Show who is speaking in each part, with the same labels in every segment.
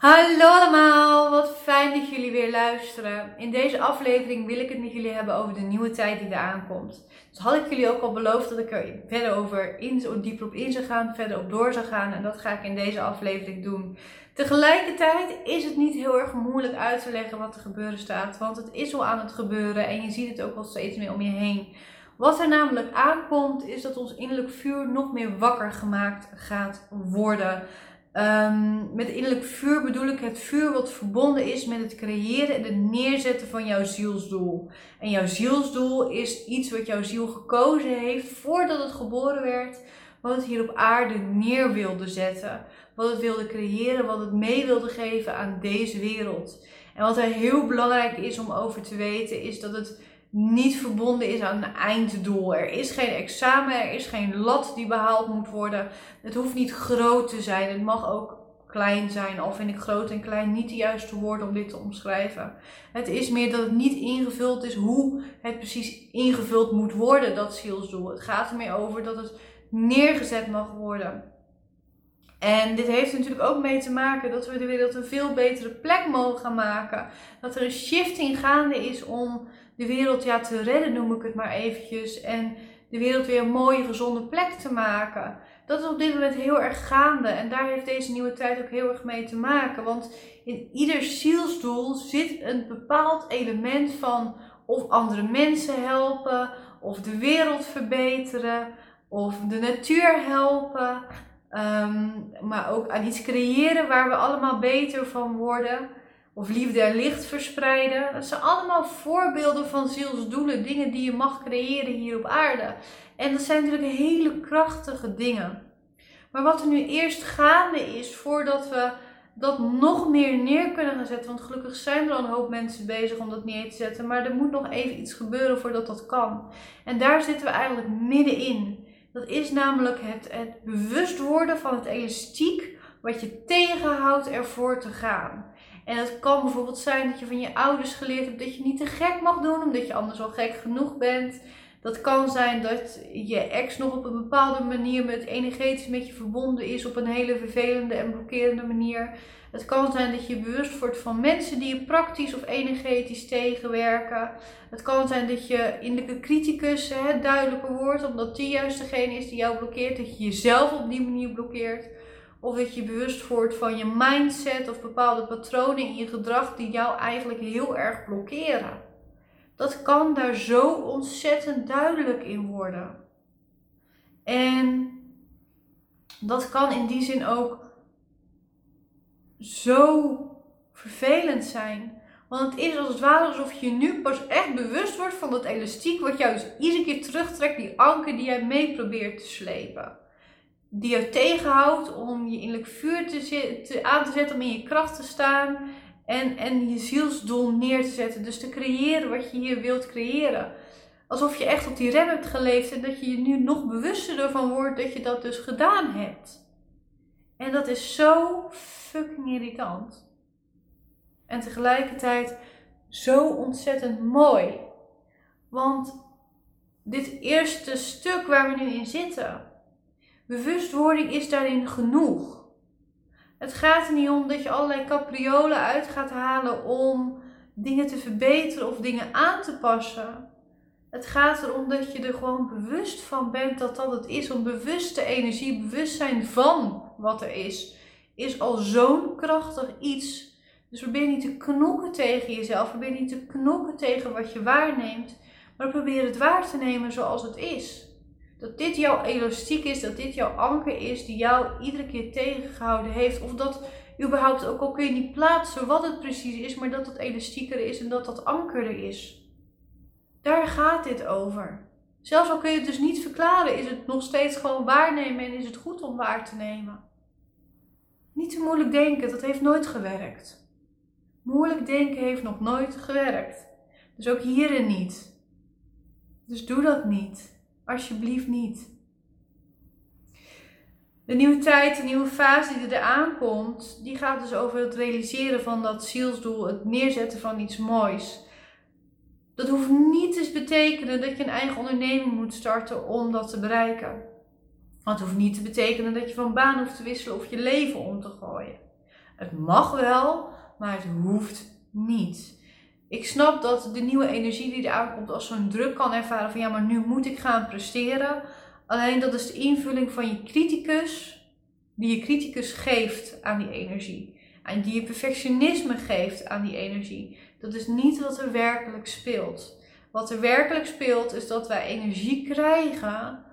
Speaker 1: Hallo allemaal, wat fijn dat jullie weer luisteren. In deze aflevering wil ik het met jullie hebben over de nieuwe tijd die eraan komt. Dus had ik jullie ook al beloofd dat ik er verder over in, dieper op in zou gaan, verder op door zou gaan. En dat ga ik in deze aflevering doen. Tegelijkertijd is het niet heel erg moeilijk uit te leggen wat er gebeuren staat. Want het is al aan het gebeuren en je ziet het ook al steeds meer om je heen. Wat er namelijk aankomt is dat ons innerlijk vuur nog meer wakker gemaakt gaat worden. Um, met innerlijk vuur bedoel ik het vuur wat verbonden is met het creëren en het neerzetten van jouw zielsdoel. En jouw zielsdoel is iets wat jouw ziel gekozen heeft voordat het geboren werd, wat het hier op aarde neer wilde zetten. Wat het wilde creëren, wat het mee wilde geven aan deze wereld. En wat er heel belangrijk is om over te weten, is dat het niet verbonden is aan een einddoel. Er is geen examen, er is geen lat die behaald moet worden. Het hoeft niet groot te zijn, het mag ook klein zijn. Al vind ik groot en klein niet de juiste woorden om dit te omschrijven. Het is meer dat het niet ingevuld is hoe het precies ingevuld moet worden, dat zielsdoel. Het gaat er meer over dat het neergezet mag worden. En dit heeft natuurlijk ook mee te maken dat we de wereld een veel betere plek mogen gaan maken. Dat er een shifting gaande is om de wereld ja, te redden, noem ik het maar eventjes. En de wereld weer een mooie, gezonde plek te maken. Dat is op dit moment heel erg gaande. En daar heeft deze nieuwe tijd ook heel erg mee te maken. Want in ieder zielsdoel zit een bepaald element van of andere mensen helpen, of de wereld verbeteren, of de natuur helpen. Ehm, maar ook aan iets creëren waar we allemaal beter van worden. Of liefde en licht verspreiden. Dat zijn allemaal voorbeelden van zielsdoelen. Dingen die je mag creëren hier op aarde. En dat zijn natuurlijk hele krachtige dingen. Maar wat er nu eerst gaande is voordat we dat nog meer neer kunnen gaan zetten. Want gelukkig zijn er al een hoop mensen bezig om dat neer te zetten. Maar er moet nog even iets gebeuren voordat dat kan. En daar zitten we eigenlijk middenin. Dat is namelijk het, het bewust worden van het elastiek wat je tegenhoudt ervoor te gaan. En het kan bijvoorbeeld zijn dat je van je ouders geleerd hebt dat je niet te gek mag doen, omdat je anders al gek genoeg bent. Dat kan zijn dat je ex nog op een bepaalde manier met energetisch met je verbonden is op een hele vervelende en blokkerende manier. Het kan zijn dat je bewust wordt van mensen die je praktisch of energetisch tegenwerken. Het kan zijn dat je innerlijke criticus het duidelijker wordt, omdat die juist degene is die jou blokkeert, dat je jezelf op die manier blokkeert. Of dat je bewust wordt van je mindset of bepaalde patronen in je gedrag die jou eigenlijk heel erg blokkeren. Dat kan daar zo ontzettend duidelijk in worden. En dat kan in die zin ook zo vervelend zijn. Want het is als het ware alsof je nu pas echt bewust wordt van dat elastiek wat jou dus iedere keer terugtrekt, die anker die jij mee probeert te slepen die je tegenhoudt om je innerlijk vuur te, te, aan te zetten, om in je kracht te staan en, en je zielsdoel neer te zetten. Dus te creëren wat je hier wilt creëren. Alsof je echt op die rem hebt geleefd en dat je je nu nog bewuster ervan wordt dat je dat dus gedaan hebt. En dat is zo fucking irritant. En tegelijkertijd zo ontzettend mooi. Want dit eerste stuk waar we nu in zitten, Bewustwording is daarin genoeg. Het gaat er niet om dat je allerlei capriolen uit gaat halen om dingen te verbeteren of dingen aan te passen. Het gaat erom dat je er gewoon bewust van bent dat dat het is. Om bewuste energie, bewustzijn van wat er is, is al zo'n krachtig iets. Dus probeer niet te knokken tegen jezelf. Probeer niet te knokken tegen wat je waarneemt. Maar probeer het waar te nemen zoals het is. Dat dit jouw elastiek is, dat dit jouw anker is die jou iedere keer tegengehouden heeft. Of dat überhaupt, ook al kun je niet plaatsen wat het precies is, maar dat het elastiek er is en dat dat anker er is. Daar gaat dit over. Zelfs al kun je het dus niet verklaren, is het nog steeds gewoon waarnemen en is het goed om waar te nemen. Niet te moeilijk denken, dat heeft nooit gewerkt. Moeilijk denken heeft nog nooit gewerkt. Dus ook hierin niet. Dus doe dat niet. Alsjeblieft niet. De nieuwe tijd, de nieuwe fase die er aankomt, die gaat dus over het realiseren van dat zielsdoel, het neerzetten van iets moois. Dat hoeft niet te betekenen dat je een eigen onderneming moet starten om dat te bereiken. Het hoeft niet te betekenen dat je van baan hoeft te wisselen of je leven om te gooien. Het mag wel, maar het hoeft niet. Ik snap dat de nieuwe energie die er aankomt als zo'n druk kan ervaren van ja, maar nu moet ik gaan presteren. Alleen dat is de invulling van je criticus, die je criticus geeft aan die energie. En die je perfectionisme geeft aan die energie. Dat is niet wat er werkelijk speelt. Wat er werkelijk speelt is dat wij energie krijgen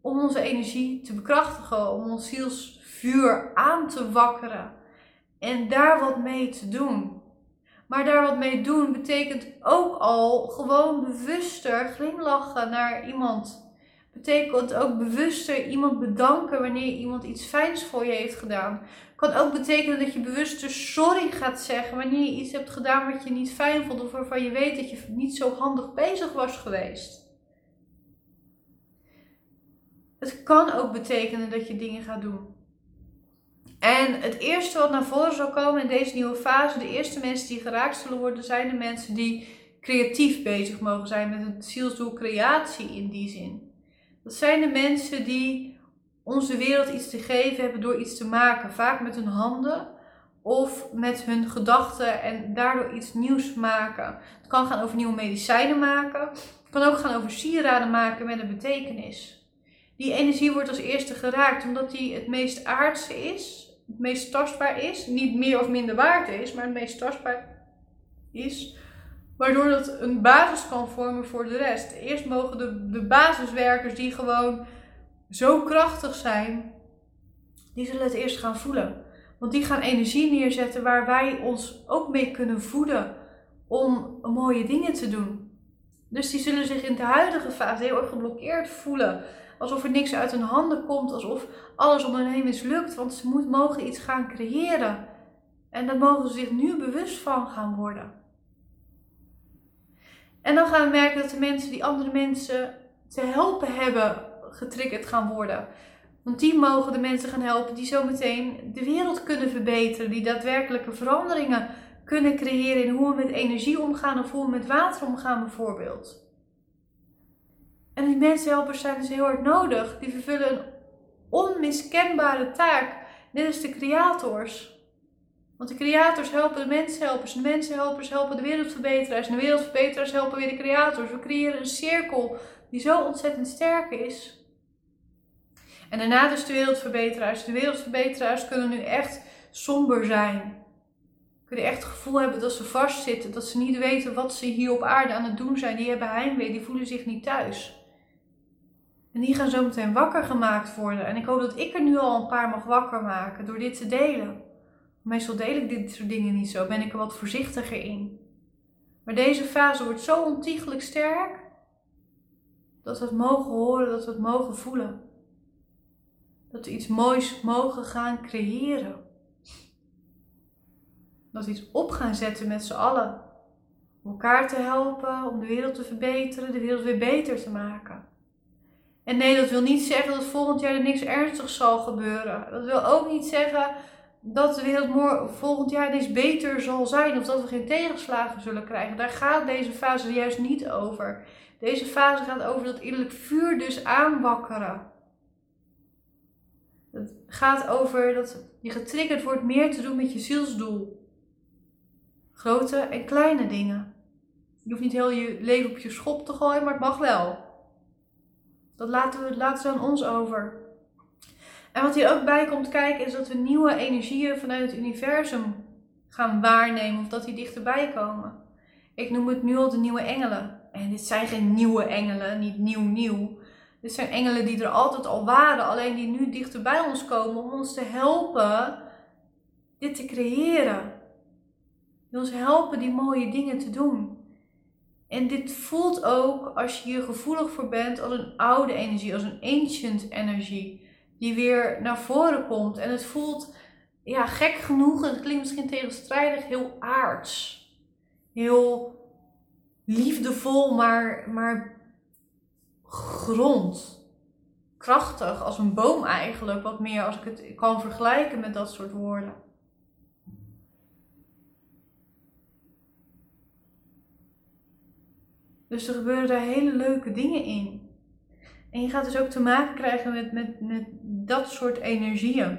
Speaker 1: om onze energie te bekrachtigen, om ons zielsvuur aan te wakkeren en daar wat mee te doen. Maar daar wat mee doen betekent ook al gewoon bewuster glimlachen naar iemand. Betekent ook bewuster iemand bedanken wanneer iemand iets fijns voor je heeft gedaan. Kan ook betekenen dat je bewuster sorry gaat zeggen wanneer je iets hebt gedaan wat je niet fijn vond of waarvan je weet dat je niet zo handig bezig was geweest. Het kan ook betekenen dat je dingen gaat doen. En het eerste wat naar voren zal komen in deze nieuwe fase, de eerste mensen die geraakt zullen worden, zijn de mensen die creatief bezig mogen zijn met het zielsdoel creatie in die zin. Dat zijn de mensen die onze wereld iets te geven hebben door iets te maken, vaak met hun handen of met hun gedachten en daardoor iets nieuws maken. Het kan gaan over nieuwe medicijnen maken, het kan ook gaan over sieraden maken met een betekenis. Die energie wordt als eerste geraakt omdat die het meest aardse is, het meest tastbaar is, niet meer of minder waard is, maar het meest tastbaar is. Waardoor dat een basis kan vormen voor de rest. Eerst mogen de, de basiswerkers die gewoon zo krachtig zijn, die zullen het eerst gaan voelen. Want die gaan energie neerzetten waar wij ons ook mee kunnen voeden om mooie dingen te doen. Dus die zullen zich in de huidige fase heel erg geblokkeerd voelen alsof er niks uit hun handen komt, alsof alles om hen heen mislukt, want ze moet, mogen iets gaan creëren. En daar mogen ze zich nu bewust van gaan worden. En dan gaan we merken dat de mensen die andere mensen te helpen hebben getriggerd gaan worden. Want die mogen de mensen gaan helpen die zometeen de wereld kunnen verbeteren, die daadwerkelijke veranderingen kunnen creëren in hoe we met energie omgaan of hoe we met water omgaan bijvoorbeeld. En die mensenhelpers zijn dus heel hard nodig. Die vervullen een onmiskenbare taak. Net als de creators. Want de creators helpen de mensenhelpers. De mensenhelpers helpen de wereldverbeteraars. En de wereldverbeteraars helpen weer de creators. We creëren een cirkel die zo ontzettend sterk is. En daarna dus de wereldverbeteraars. De wereldverbeteraars kunnen nu echt somber zijn. Kunnen echt het gevoel hebben dat ze vastzitten. Dat ze niet weten wat ze hier op aarde aan het doen zijn. Die hebben heimwee. Die voelen zich niet thuis. En die gaan zo meteen wakker gemaakt worden. En ik hoop dat ik er nu al een paar mag wakker maken door dit te delen. Meestal deel ik dit soort dingen niet zo, ben ik er wat voorzichtiger in. Maar deze fase wordt zo ontiegelijk sterk dat we het mogen horen, dat we het mogen voelen. Dat we iets moois mogen gaan creëren. Dat we iets op gaan zetten met z'n allen. Om elkaar te helpen, om de wereld te verbeteren, de wereld weer beter te maken. En nee, dat wil niet zeggen dat volgend jaar er niks ernstigs zal gebeuren. Dat wil ook niet zeggen dat de wereld volgend jaar niks beter zal zijn of dat we geen tegenslagen zullen krijgen. Daar gaat deze fase juist niet over. Deze fase gaat over dat innerlijk vuur dus aanwakkeren. Het gaat over dat je getriggerd wordt meer te doen met je zielsdoel. Grote en kleine dingen. Je hoeft niet heel je leven op je schop te gooien, maar het mag wel. Dat laten we, laten ze aan ons over. En wat hier ook bij komt kijken is dat we nieuwe energieën vanuit het universum gaan waarnemen of dat die dichterbij komen. Ik noem het nu al de nieuwe engelen. En dit zijn geen nieuwe engelen, niet nieuw nieuw. Dit zijn engelen die er altijd al waren, alleen die nu dichter bij ons komen om ons te helpen dit te creëren. Die ons helpen die mooie dingen te doen. En dit voelt ook, als je hier gevoelig voor bent, als een oude energie, als een ancient energie, die weer naar voren komt. En het voelt, ja, gek genoeg, het klinkt misschien tegenstrijdig, heel aards. Heel liefdevol, maar, maar grond. Krachtig, als een boom eigenlijk, wat meer als ik het kan vergelijken met dat soort woorden. Dus er gebeuren daar hele leuke dingen in. En je gaat dus ook te maken krijgen met, met, met dat soort energieën.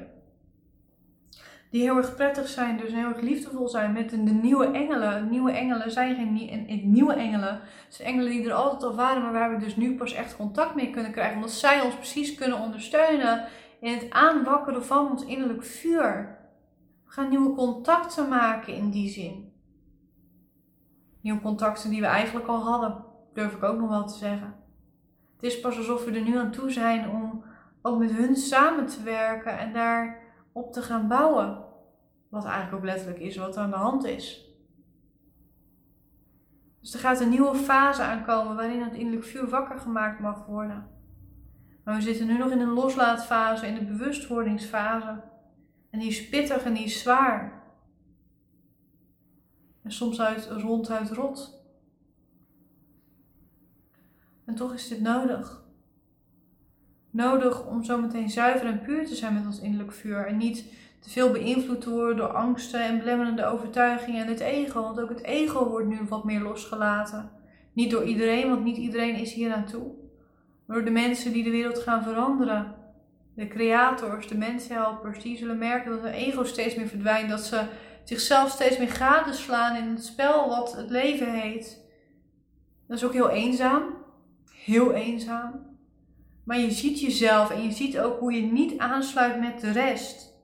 Speaker 1: Die heel erg prettig zijn, dus heel erg liefdevol zijn met de, nieuwe engelen. Nieuwe engelen zijn geen nie, nieuwe engelen. Het zijn engelen die er altijd al waren, maar waar we dus nu pas echt contact mee kunnen krijgen. Omdat zij ons precies kunnen ondersteunen in het aanwakkeren van ons innerlijk vuur. We gaan nieuwe contacten maken in die zin. Nieuwe contacten die we eigenlijk al hadden, durf ik ook nog wel te zeggen. Het is pas alsof we er nu aan toe zijn om ook met hun samen te werken en daar op te gaan bouwen. Wat eigenlijk ook letterlijk is wat er aan de hand is. Dus er gaat een nieuwe fase aankomen waarin het innerlijk vuur wakker gemaakt mag worden. Maar we zitten nu nog in een loslaatfase, in de bewustwordingsfase. En die is pittig en die is zwaar. En soms uit, ronduit rot. En toch is dit nodig nodig om zometeen zuiver en puur te zijn met ons innerlijk vuur. En niet te veel beïnvloed te worden door angsten en belemmerende overtuigingen en het ego. Want ook het ego wordt nu wat meer losgelaten. Niet door iedereen, want niet iedereen is hier aan toe. Maar door de mensen die de wereld gaan veranderen. De creators, de mensenhelpers, die zullen merken dat hun ego steeds meer verdwijnt. Dat ze zichzelf steeds meer gadeslaan in het spel wat het leven heet. Dat is ook heel eenzaam. Heel eenzaam. Maar je ziet jezelf en je ziet ook hoe je niet aansluit met de rest.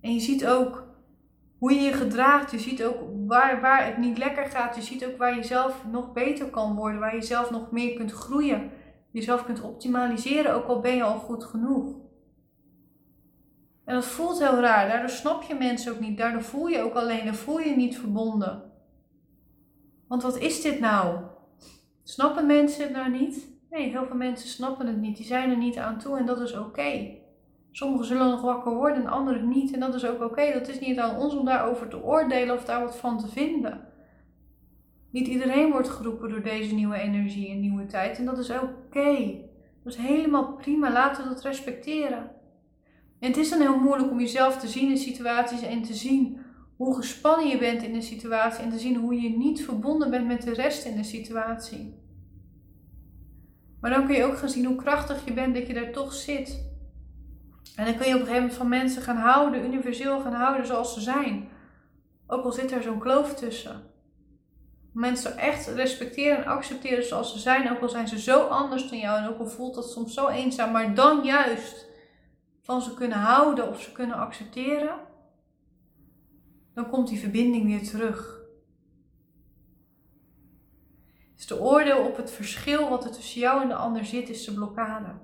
Speaker 1: En je ziet ook hoe je je gedraagt. Je ziet ook waar, waar het niet lekker gaat. Je ziet ook waar je zelf nog beter kan worden. Waar je zelf nog meer kunt groeien. Jezelf kunt optimaliseren, ook al ben je al goed genoeg. En dat voelt heel raar. Daardoor snap je mensen ook niet. Daardoor voel je ook alleen. Voel je niet verbonden. Want wat is dit nou? Snappen mensen het nou niet? Nee, heel veel mensen snappen het niet. Die zijn er niet aan toe en dat is oké. Sommigen zullen nog wakker worden en anderen niet. En dat is ook oké. Dat is niet aan ons om daarover te oordelen of daar wat van te vinden. Niet iedereen wordt geroepen door deze nieuwe energie en nieuwe tijd. En dat is oké. Dat is helemaal prima. Laten we dat respecteren. En het is dan heel moeilijk om jezelf te zien in situaties en te zien hoe gespannen je bent in de situatie. En te zien hoe je niet verbonden bent met de rest in de situatie. Maar dan kun je ook gaan zien hoe krachtig je bent dat je daar toch zit. En dan kun je op een gegeven moment van mensen gaan houden, universeel gaan houden zoals ze zijn. Ook al zit er zo'n kloof tussen. Mensen echt respecteren en accepteren zoals ze zijn, ook al zijn ze zo anders dan jou en ook al voelt dat soms zo eenzaam, maar dan juist van ze kunnen houden of ze kunnen accepteren, dan komt die verbinding weer terug. Dus de oordeel op het verschil wat er tussen jou en de ander zit, is de blokkade.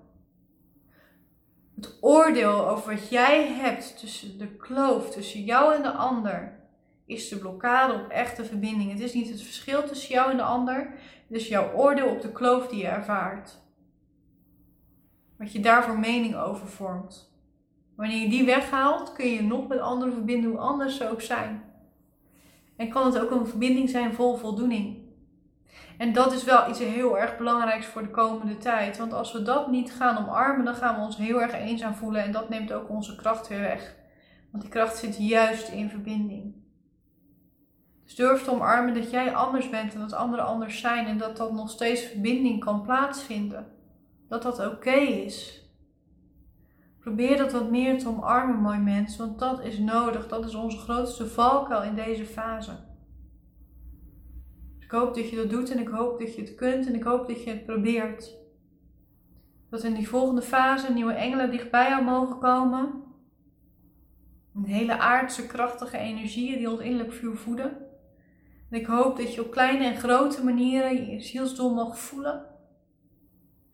Speaker 1: Het oordeel over wat jij hebt tussen de kloof tussen jou en de ander, is de blokkade op echte verbinding. Het is niet het verschil tussen jou en de ander, het is jouw oordeel op de kloof die je ervaart. Wat je daarvoor mening over vormt. Wanneer je die weghaalt, kun je nog met anderen verbinden, hoe anders ze ook zijn. En kan het ook een verbinding zijn vol voldoening. En dat is wel iets heel erg belangrijks voor de komende tijd. Want als we dat niet gaan omarmen, dan gaan we ons heel erg eenzaam voelen. En dat neemt ook onze kracht weer weg. Want die kracht zit juist in verbinding. Dus durf te omarmen dat jij anders bent en dat anderen anders zijn. En dat dat nog steeds verbinding kan plaatsvinden. Dat dat oké is. Probeer dat wat meer te omarmen, mooi mens. Want dat is nodig. Dat is onze grootste valkuil in deze fase. Ik hoop dat je dat doet en ik hoop dat je het kunt en ik hoop dat je het probeert. Dat in die volgende fase nieuwe engelen dichtbij jou mogen komen. Een hele aardse, krachtige energieën die ons innerlijk vuur voeden. En ik hoop dat je op kleine en grote manieren je zielsdoel mag voelen.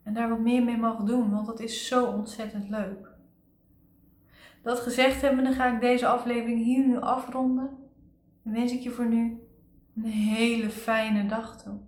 Speaker 1: En daar wat meer mee mag doen, want dat is zo ontzettend leuk. Dat gezegd hebben, dan ga ik deze aflevering hier nu afronden. En wens ik je voor nu een hele fijne dag toe.